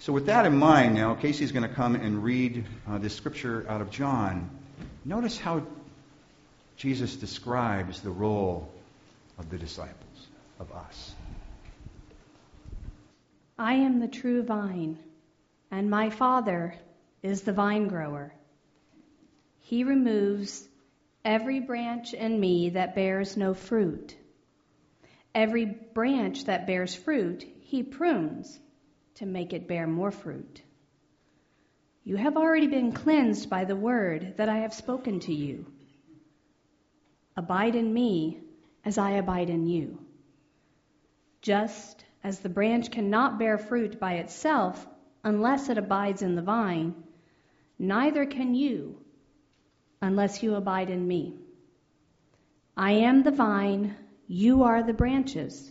So, with that in mind, now Casey's going to come and read uh, this scripture out of John. Notice how Jesus describes the role of the disciples, of us. I am the true vine, and my Father is the vine grower. He removes every branch in me that bears no fruit. Every branch that bears fruit, he prunes to make it bear more fruit. You have already been cleansed by the word that I have spoken to you. Abide in me as I abide in you. Just as the branch cannot bear fruit by itself unless it abides in the vine, neither can you unless you abide in me. I am the vine, you are the branches.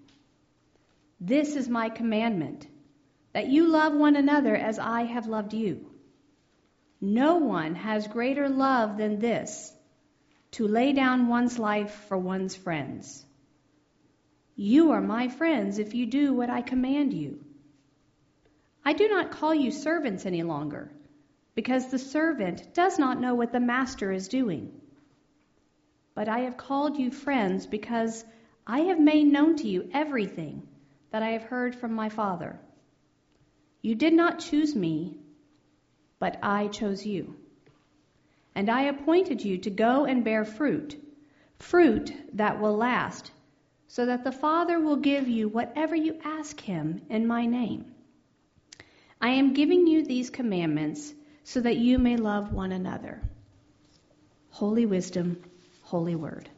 This is my commandment that you love one another as I have loved you. No one has greater love than this to lay down one's life for one's friends. You are my friends if you do what I command you. I do not call you servants any longer, because the servant does not know what the master is doing. But I have called you friends because I have made known to you everything that I have heard from my Father. You did not choose me, but I chose you. And I appointed you to go and bear fruit, fruit that will last, so that the Father will give you whatever you ask him in my name. I am giving you these commandments so that you may love one another. Holy wisdom, holy word.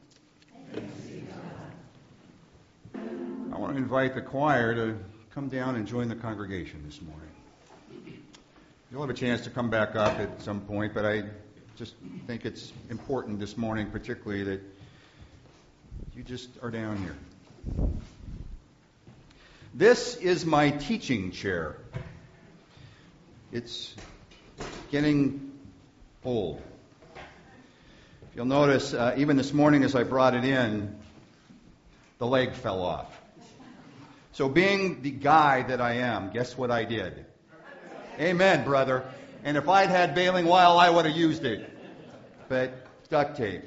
I want to invite the choir to come down and join the congregation this morning. You'll have a chance to come back up at some point, but I just think it's important this morning, particularly, that you just are down here. This is my teaching chair. It's getting old. You'll notice, uh, even this morning as I brought it in, the leg fell off. So, being the guy that I am, guess what I did? Amen, brother. And if I'd had baling wire, I would have used it. But duct tape,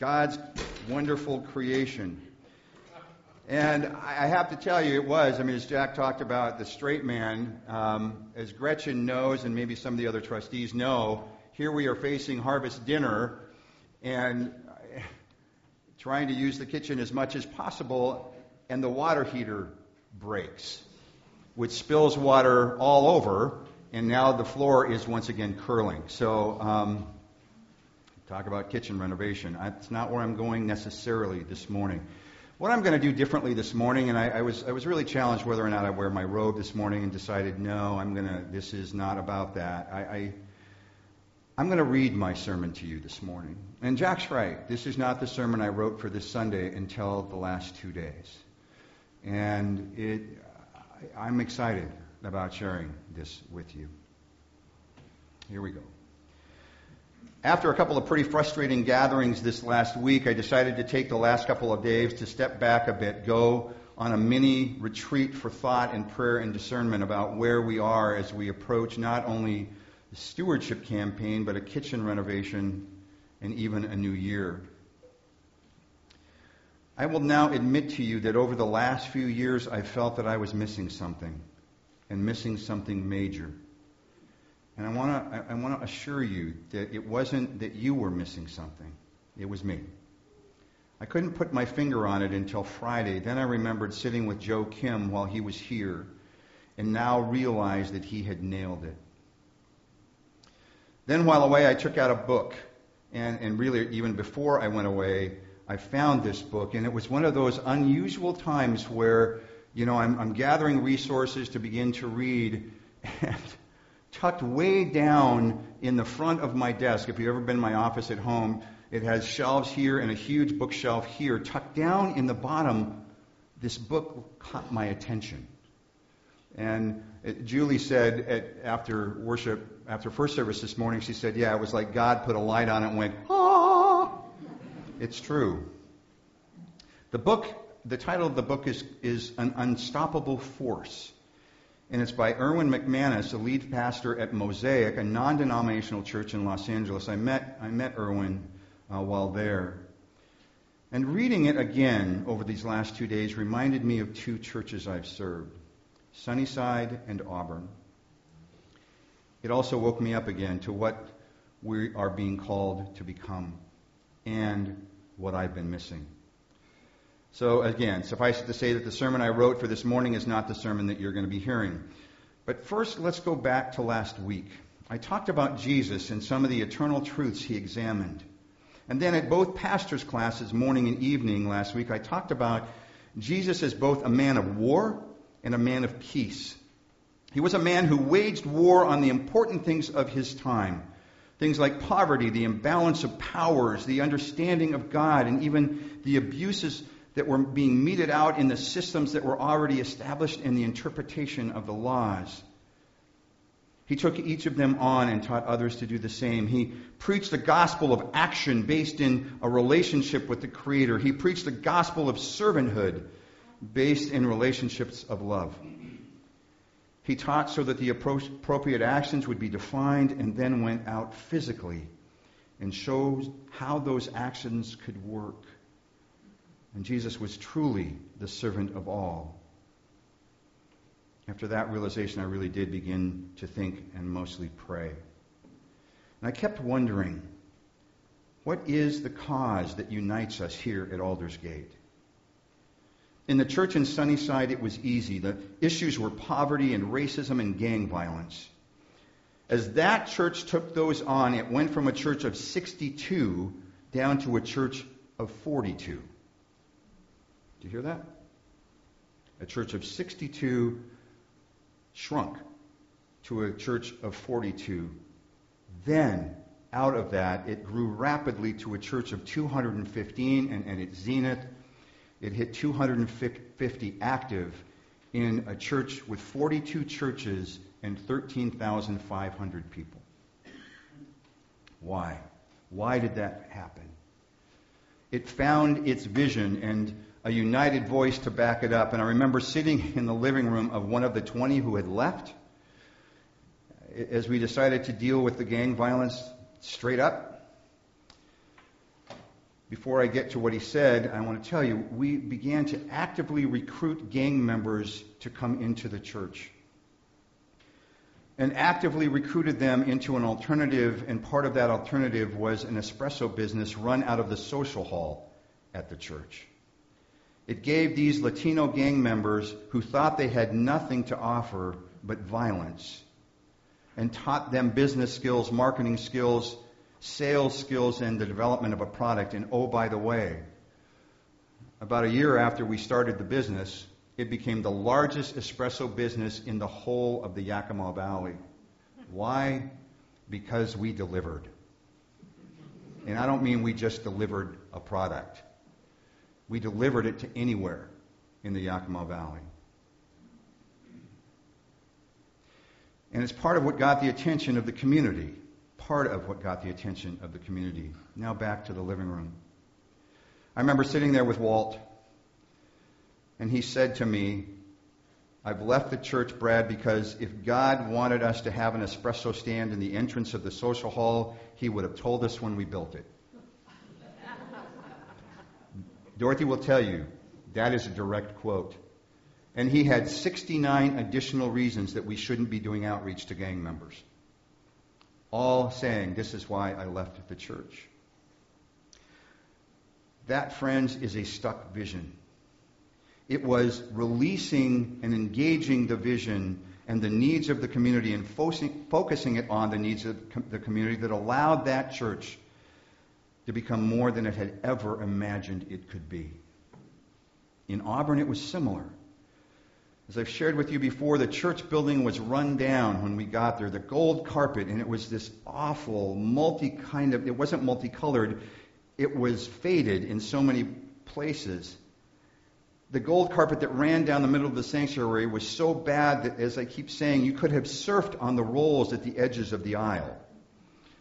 God's wonderful creation. And I have to tell you, it was. I mean, as Jack talked about the straight man, um, as Gretchen knows, and maybe some of the other trustees know, here we are facing harvest dinner and trying to use the kitchen as much as possible, and the water heater breaks, which spills water all over, and now the floor is once again curling. So, um, talk about kitchen renovation. That's not where I'm going necessarily this morning. What I'm going to do differently this morning, and I, I, was I was really challenged whether or not I wear my robe this morning, and decided no, I'm to. This is not about that. I, I I'm going to read my sermon to you this morning. And Jack's right. This is not the sermon I wrote for this Sunday until the last two days. And it, I'm excited about sharing this with you. Here we go. After a couple of pretty frustrating gatherings this last week, I decided to take the last couple of days to step back a bit, go on a mini retreat for thought and prayer and discernment about where we are as we approach not only the stewardship campaign, but a kitchen renovation and even a new year. I will now admit to you that over the last few years, I felt that I was missing something, and missing something major. And I want to I want to assure you that it wasn't that you were missing something; it was me. I couldn't put my finger on it until Friday. Then I remembered sitting with Joe Kim while he was here, and now realized that he had nailed it. Then, while away, I took out a book, and, and really, even before I went away, I found this book, and it was one of those unusual times where, you know, I'm, I'm gathering resources to begin to read, and tucked way down in the front of my desk. If you've ever been in my office at home, it has shelves here and a huge bookshelf here. Tucked down in the bottom, this book caught my attention. And it, Julie said at, after worship, after first service this morning, she said, Yeah, it was like God put a light on it and went! It's true. The book, the title of the book is, is An Unstoppable Force. And it's by Erwin McManus, a lead pastor at Mosaic, a non denominational church in Los Angeles. I met, I met Erwin uh, while there. And reading it again over these last two days reminded me of two churches I've served Sunnyside and Auburn. It also woke me up again to what we are being called to become and what I've been missing. So, again, suffice it to say that the sermon I wrote for this morning is not the sermon that you're going to be hearing. But first, let's go back to last week. I talked about Jesus and some of the eternal truths he examined. And then at both pastors' classes, morning and evening last week, I talked about Jesus as both a man of war and a man of peace. He was a man who waged war on the important things of his time. Things like poverty, the imbalance of powers, the understanding of God, and even the abuses that were being meted out in the systems that were already established in the interpretation of the laws. He took each of them on and taught others to do the same. He preached the gospel of action based in a relationship with the Creator. He preached the gospel of servanthood based in relationships of love. He taught so that the appropriate actions would be defined and then went out physically and showed how those actions could work. And Jesus was truly the servant of all. After that realization, I really did begin to think and mostly pray. And I kept wondering what is the cause that unites us here at Aldersgate? In the church in Sunnyside, it was easy. The issues were poverty and racism and gang violence. As that church took those on, it went from a church of 62 down to a church of 42. Do you hear that? A church of 62 shrunk to a church of 42. Then, out of that, it grew rapidly to a church of 215, and, and its zenith, it hit 250 active in a church with 42 churches and 13,500 people. Why? Why did that happen? It found its vision and a united voice to back it up. And I remember sitting in the living room of one of the 20 who had left as we decided to deal with the gang violence straight up. Before I get to what he said, I want to tell you, we began to actively recruit gang members to come into the church. And actively recruited them into an alternative, and part of that alternative was an espresso business run out of the social hall at the church. It gave these Latino gang members who thought they had nothing to offer but violence and taught them business skills, marketing skills, sales skills, and the development of a product. And oh, by the way, about a year after we started the business, it became the largest espresso business in the whole of the Yakima Valley. Why? Because we delivered. And I don't mean we just delivered a product. We delivered it to anywhere in the Yakima Valley. And it's part of what got the attention of the community. Part of what got the attention of the community. Now back to the living room. I remember sitting there with Walt, and he said to me, I've left the church, Brad, because if God wanted us to have an espresso stand in the entrance of the social hall, he would have told us when we built it. Dorothy will tell you that is a direct quote. And he had 69 additional reasons that we shouldn't be doing outreach to gang members. All saying, this is why I left the church. That, friends, is a stuck vision. It was releasing and engaging the vision and the needs of the community and focusing it on the needs of the community that allowed that church to become more than it had ever imagined it could be. In Auburn, it was similar. As I've shared with you before, the church building was run down when we got there. The gold carpet, and it was this awful, multi kind of, it wasn't multicolored, it was faded in so many places. The gold carpet that ran down the middle of the sanctuary was so bad that, as I keep saying, you could have surfed on the rolls at the edges of the aisle.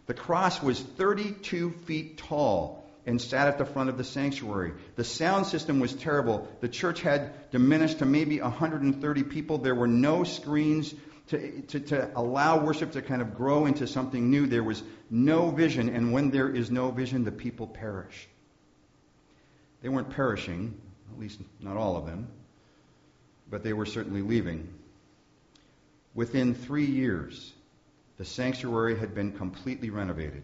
The cross was 32 feet tall and sat at the front of the sanctuary. The sound system was terrible. The church had diminished to maybe 130 people. There were no screens to, to, to, allow worship to kind of grow into something new. There was no vision, and when there is no vision, the people perish. They weren't perishing, at least not all of them, but they were certainly leaving. Within three years, the sanctuary had been completely renovated.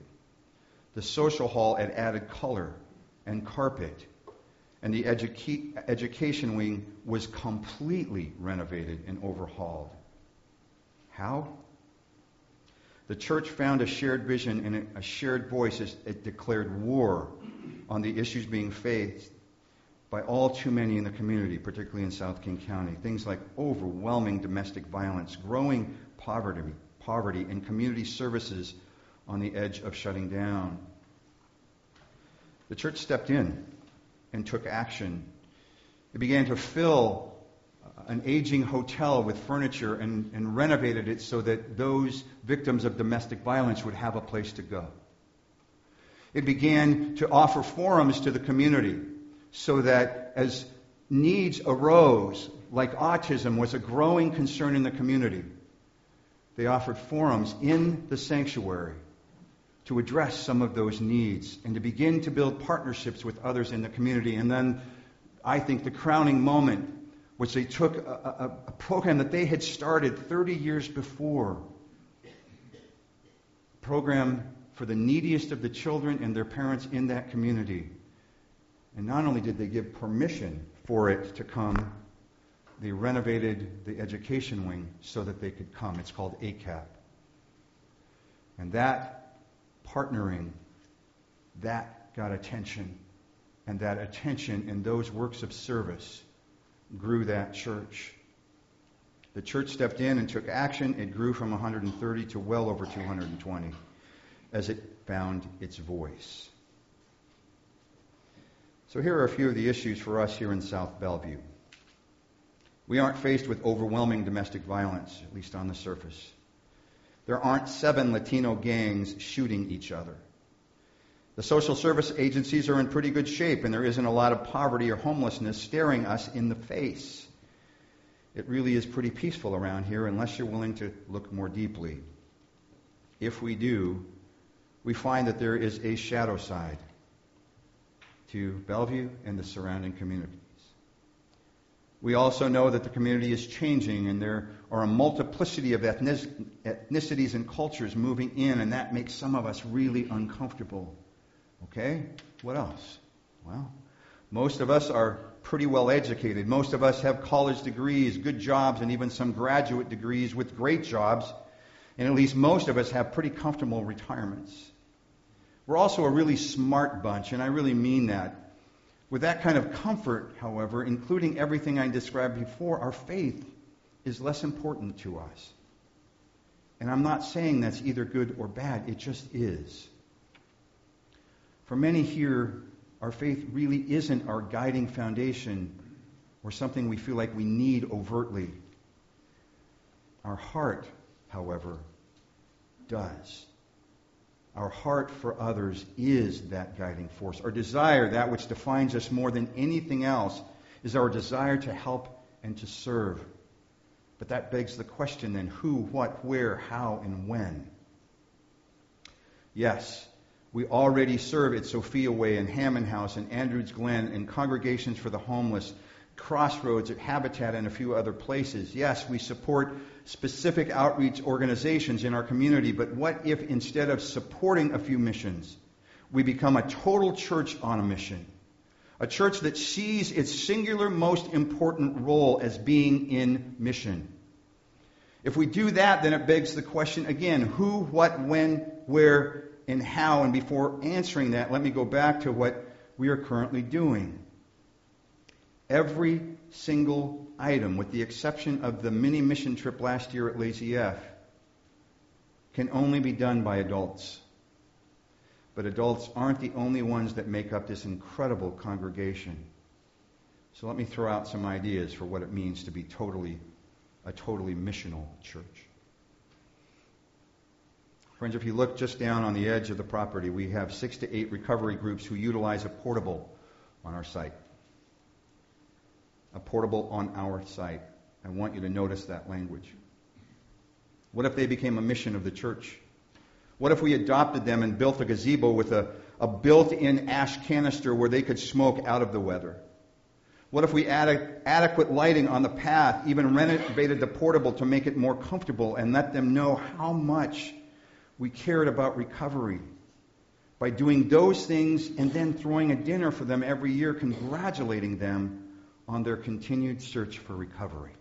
The social hall had added color and carpet, and the educa- education wing was completely renovated and overhauled. How? The church found a shared vision and a shared voice as it declared war on the issues being faced by all too many in the community, particularly in South King County. Things like overwhelming domestic violence, growing poverty, poverty, and community services on the edge of shutting down. The church stepped in and took action. It began to fill uh, an aging hotel with furniture and, and renovated it so that those victims of domestic violence would have a place to go. It began to offer forums to the community so that as needs arose, like autism was a growing concern in the community, they offered forums in the sanctuary to address some of those needs and to begin to build partnerships with others in the community. And then I think the crowning moment was they took a, a, a program that they had started 30 years before, a program for the neediest of the children and their parents in that community. And not only did they give permission for it to come, they renovated the education wing so that they could come. It's called ACAP. And that partnering, that got attention. And that attention and those works of service grew that church. The church stepped in and took action. It grew from 130 to well over 220 as it found its voice. So, here are a few of the issues for us here in South Bellevue. We aren't faced with overwhelming domestic violence, at least on the surface. There aren't seven Latino gangs shooting each other. The social service agencies are in pretty good shape, and there isn't a lot of poverty or homelessness staring us in the face. It really is pretty peaceful around here unless you're willing to look more deeply. If we do, we find that there is a shadow side to Bellevue and the surrounding community. We also know that the community is changing and there are a multiplicity of ethnicities and cultures moving in, and that makes some of us really uncomfortable. Okay? What else? Well, most of us are pretty well educated. Most of us have college degrees, good jobs, and even some graduate degrees with great jobs. And at least most of us have pretty comfortable retirements. We're also a really smart bunch, and I really mean that. With that kind of comfort, however, including everything I described before, our faith is less important to us. And I'm not saying that's either good or bad, it just is. For many here, our faith really isn't our guiding foundation or something we feel like we need overtly. Our heart, however, does. Our heart for others is that guiding force. Our desire, that which defines us more than anything else, is our desire to help and to serve. But that begs the question then who, what, where, how, and when? Yes, we already serve at Sophia Way and Hammond House and Andrews Glen and congregations for the homeless Crossroads at Habitat and a few other places. Yes, we support specific outreach organizations in our community, but what if instead of supporting a few missions, we become a total church on a mission? A church that sees its singular most important role as being in mission. If we do that, then it begs the question again who, what, when, where, and how. And before answering that, let me go back to what we are currently doing. Every single item, with the exception of the mini mission trip last year at Lazy F, can only be done by adults. But adults aren't the only ones that make up this incredible congregation. So let me throw out some ideas for what it means to be totally a totally missional church. Friends, if you look just down on the edge of the property, we have six to eight recovery groups who utilize a portable on our site. A portable on our site. I want you to notice that language. What if they became a mission of the church? What if we adopted them and built a gazebo with a, a built in ash canister where they could smoke out of the weather? What if we added adequate lighting on the path, even renovated the portable to make it more comfortable and let them know how much we cared about recovery by doing those things and then throwing a dinner for them every year, congratulating them on their continued search for recovery.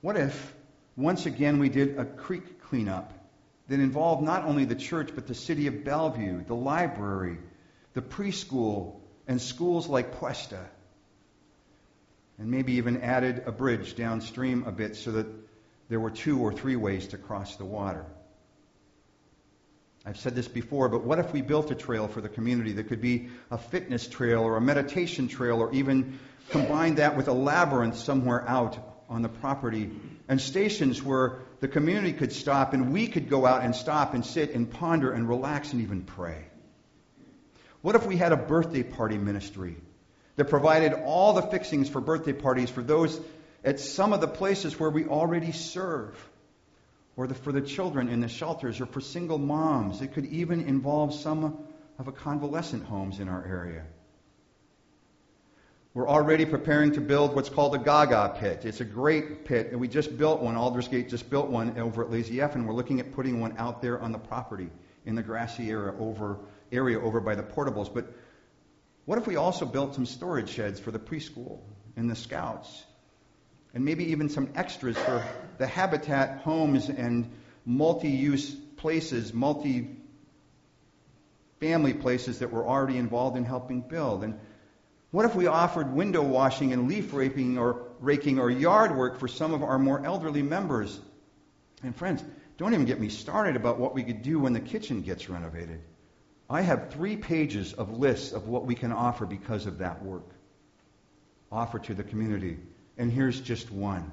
What if, once again, we did a creek cleanup that involved not only the church, but the city of Bellevue, the library, the preschool, and schools like Puesta? And maybe even added a bridge downstream a bit so that there were two or three ways to cross the water. I've said this before, but what if we built a trail for the community that could be a fitness trail or a meditation trail or even combine that with a labyrinth somewhere out on the property and stations where the community could stop and we could go out and stop and sit and ponder and relax and even pray? What if we had a birthday party ministry that provided all the fixings for birthday parties for those at some of the places where we already serve, or the, for the children in the shelters, or for single moms. It could even involve some of the convalescent homes in our area. We're already preparing to build what's called a Gaga pit. It's a great pit, and we just built one. Aldersgate just built one over at Lazy F, and we're looking at putting one out there on the property in the grassy area over, area over by the portables. But what if we also built some storage sheds for the preschool and the scouts and maybe even some extras for the habitat homes and multi use places, multi family places that we're already involved in helping build. And what if we offered window washing and leaf raking or raking or yard work for some of our more elderly members? And friends, don't even get me started about what we could do when the kitchen gets renovated. I have three pages of lists of what we can offer because of that work. Offer to the community and here's just one.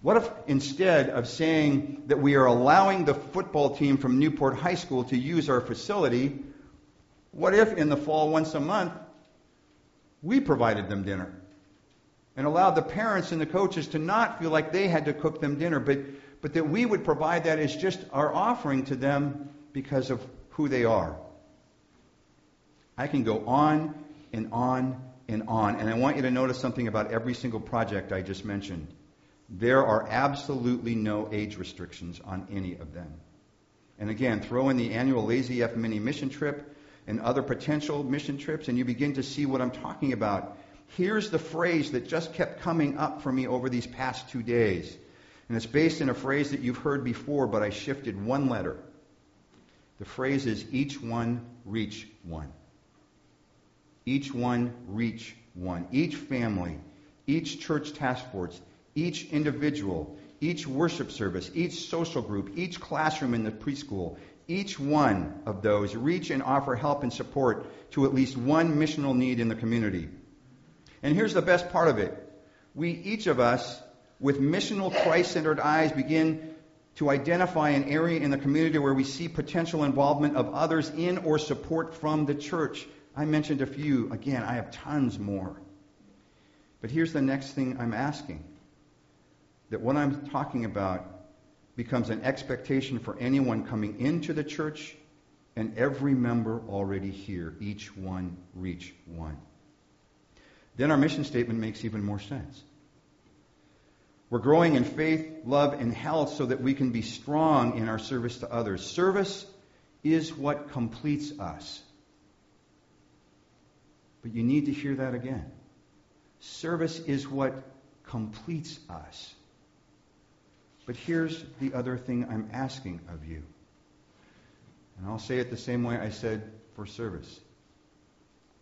What if instead of saying that we are allowing the football team from Newport High School to use our facility, what if in the fall once a month we provided them dinner and allowed the parents and the coaches to not feel like they had to cook them dinner, but, but that we would provide that as just our offering to them because of who they are? I can go on and on and on. And I want you to notice something about every single project I just mentioned. There are absolutely no age restrictions on any of them. And again, throw in the annual Lazy F mini mission trip and other potential mission trips, and you begin to see what I'm talking about. Here's the phrase that just kept coming up for me over these past two days. And it's based in a phrase that you've heard before, but I shifted one letter. The phrase is each one reach one. Each one reach one. Each family, each church task force, each individual, each worship service, each social group, each classroom in the preschool, each one of those reach and offer help and support to at least one missional need in the community. And here's the best part of it. We, each of us, with missional Christ centered eyes, begin to identify an area in the community where we see potential involvement of others in or support from the church. I mentioned a few. Again, I have tons more. But here's the next thing I'm asking that what I'm talking about becomes an expectation for anyone coming into the church and every member already here. Each one reach one. Then our mission statement makes even more sense. We're growing in faith, love, and health so that we can be strong in our service to others. Service is what completes us. But you need to hear that again. Service is what completes us. But here's the other thing I'm asking of you. And I'll say it the same way I said for service.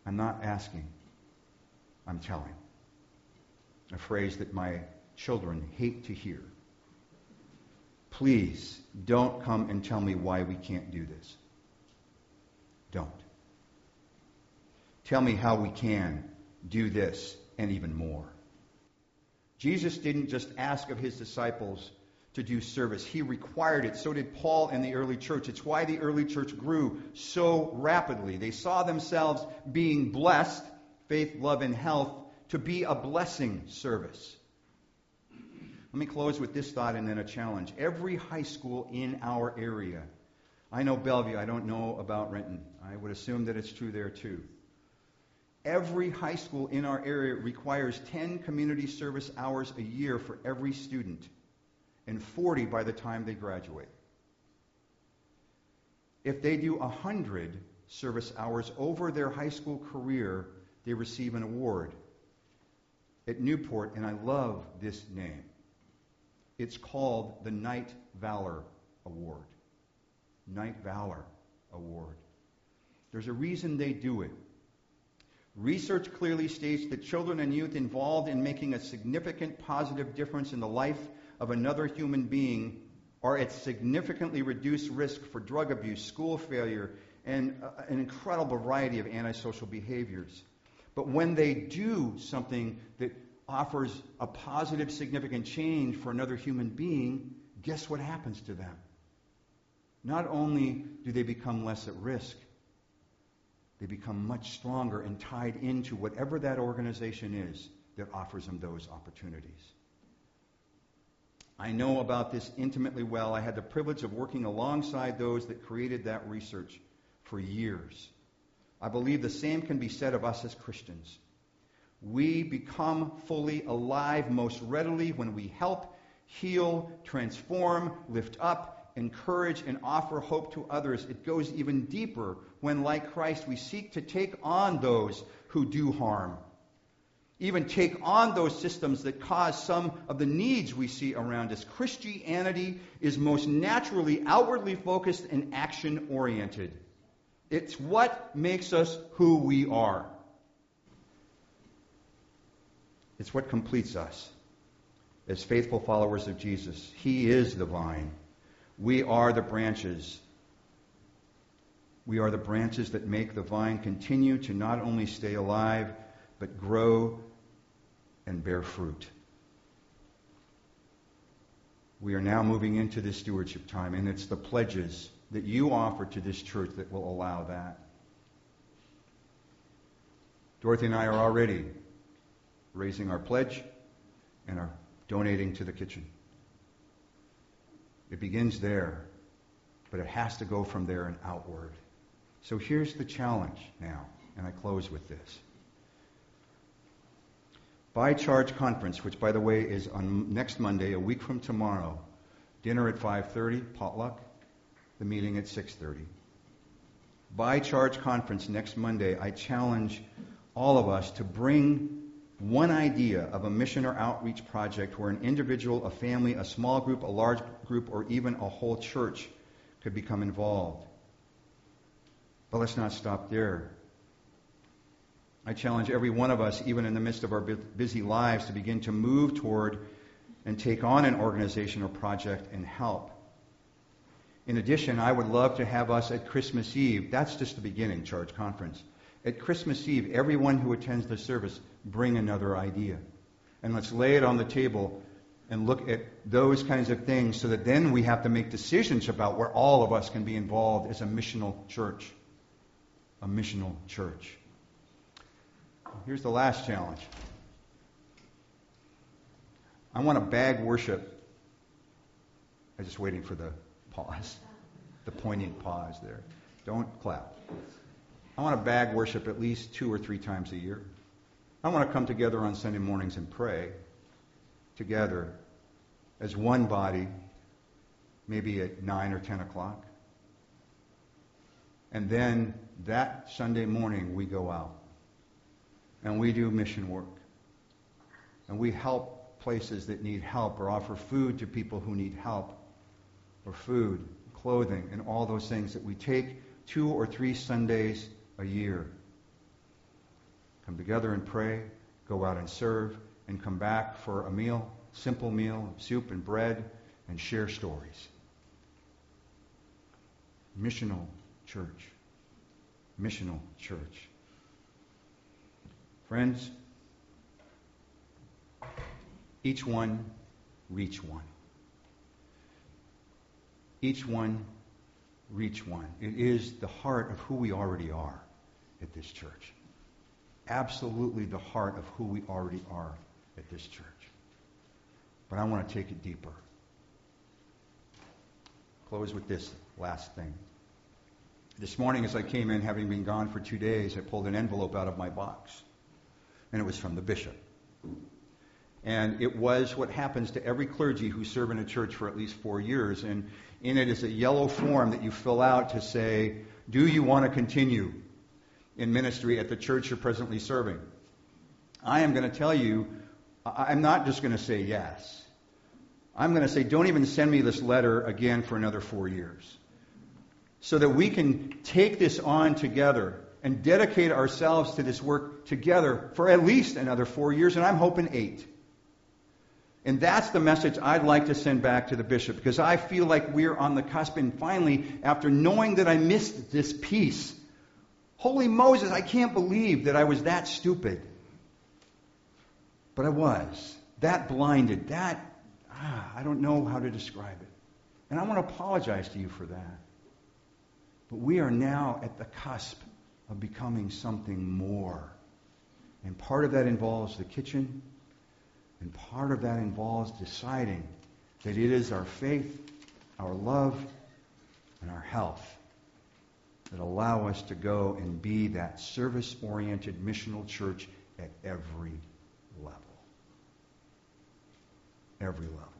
I'm not asking. I'm telling. A phrase that my children hate to hear. Please don't come and tell me why we can't do this. Don't. Tell me how we can do this and even more. Jesus didn't just ask of his disciples to do service, he required it. So did Paul and the early church. It's why the early church grew so rapidly. They saw themselves being blessed, faith, love, and health, to be a blessing service. Let me close with this thought and then a challenge. Every high school in our area, I know Bellevue, I don't know about Renton. I would assume that it's true there too. Every high school in our area requires 10 community service hours a year for every student and 40 by the time they graduate. If they do 100 service hours over their high school career, they receive an award at Newport, and I love this name. It's called the Knight Valor Award. Knight Valor Award. There's a reason they do it. Research clearly states that children and youth involved in making a significant positive difference in the life of another human being are at significantly reduced risk for drug abuse, school failure, and uh, an incredible variety of antisocial behaviors. But when they do something that offers a positive, significant change for another human being, guess what happens to them? Not only do they become less at risk, they become much stronger and tied into whatever that organization is that offers them those opportunities. I know about this intimately well. I had the privilege of working alongside those that created that research for years. I believe the same can be said of us as Christians. We become fully alive most readily when we help, heal, transform, lift up, encourage, and offer hope to others. It goes even deeper when, like Christ, we seek to take on those who do harm even take on those systems that cause some of the needs we see around us. Christianity is most naturally outwardly focused and action oriented. It's what makes us who we are. It's what completes us as faithful followers of Jesus. He is the vine. We are the branches. We are the branches that make the vine continue to not only stay alive, but grow and bear fruit. We are now moving into this stewardship time, and it's the pledges that you offer to this church that will allow that. Dorothy and I are already raising our pledge and are donating to the kitchen. It begins there, but it has to go from there and outward. So here's the challenge now, and I close with this. By Charge Conference, which by the way is on next Monday, a week from tomorrow. Dinner at 5:30, potluck. The meeting at 6:30. By Charge Conference next Monday, I challenge all of us to bring one idea of a mission or outreach project where an individual, a family, a small group, a large group, or even a whole church could become involved. But let's not stop there. I challenge every one of us, even in the midst of our busy lives, to begin to move toward and take on an organization or project and help. In addition, I would love to have us at Christmas Eve. That's just the beginning, Charge Conference. At Christmas Eve, everyone who attends the service bring another idea. And let's lay it on the table and look at those kinds of things so that then we have to make decisions about where all of us can be involved as a missional church. A missional church. Here's the last challenge. I want to bag worship. I'm just waiting for the pause, the poignant pause there. Don't clap. I want to bag worship at least two or three times a year. I want to come together on Sunday mornings and pray together as one body, maybe at 9 or 10 o'clock. And then that Sunday morning, we go out and we do mission work. And we help places that need help or offer food to people who need help or food, clothing, and all those things that we take two or three Sundays a year. Come together and pray go out and serve, and come back for a meal, simple meal, soup and bread, and share stories. Missional church. Missional church. Friends, each one reach one. Each one reach one. It is the heart of who we already are at this church. Absolutely the heart of who we already are at this church. But I want to take it deeper. Close with this last thing. This morning, as I came in, having been gone for two days, I pulled an envelope out of my box. And it was from the bishop. And it was what happens to every clergy who serve in a church for at least four years. And in it is a yellow form that you fill out to say, Do you want to continue in ministry at the church you're presently serving? I am going to tell you, I'm not just going to say yes. I'm going to say, Don't even send me this letter again for another four years. So that we can take this on together and dedicate ourselves to this work together for at least another four years, and I'm hoping eight. And that's the message I'd like to send back to the bishop because I feel like we're on the cusp. And finally, after knowing that I missed this piece, holy Moses, I can't believe that I was that stupid. But I was. That blinded. That, ah, I don't know how to describe it. And I want to apologize to you for that. But we are now at the cusp of becoming something more. And part of that involves the kitchen and part of that involves deciding that it is our faith, our love, and our health that allow us to go and be that service oriented missional church at every level. Every level.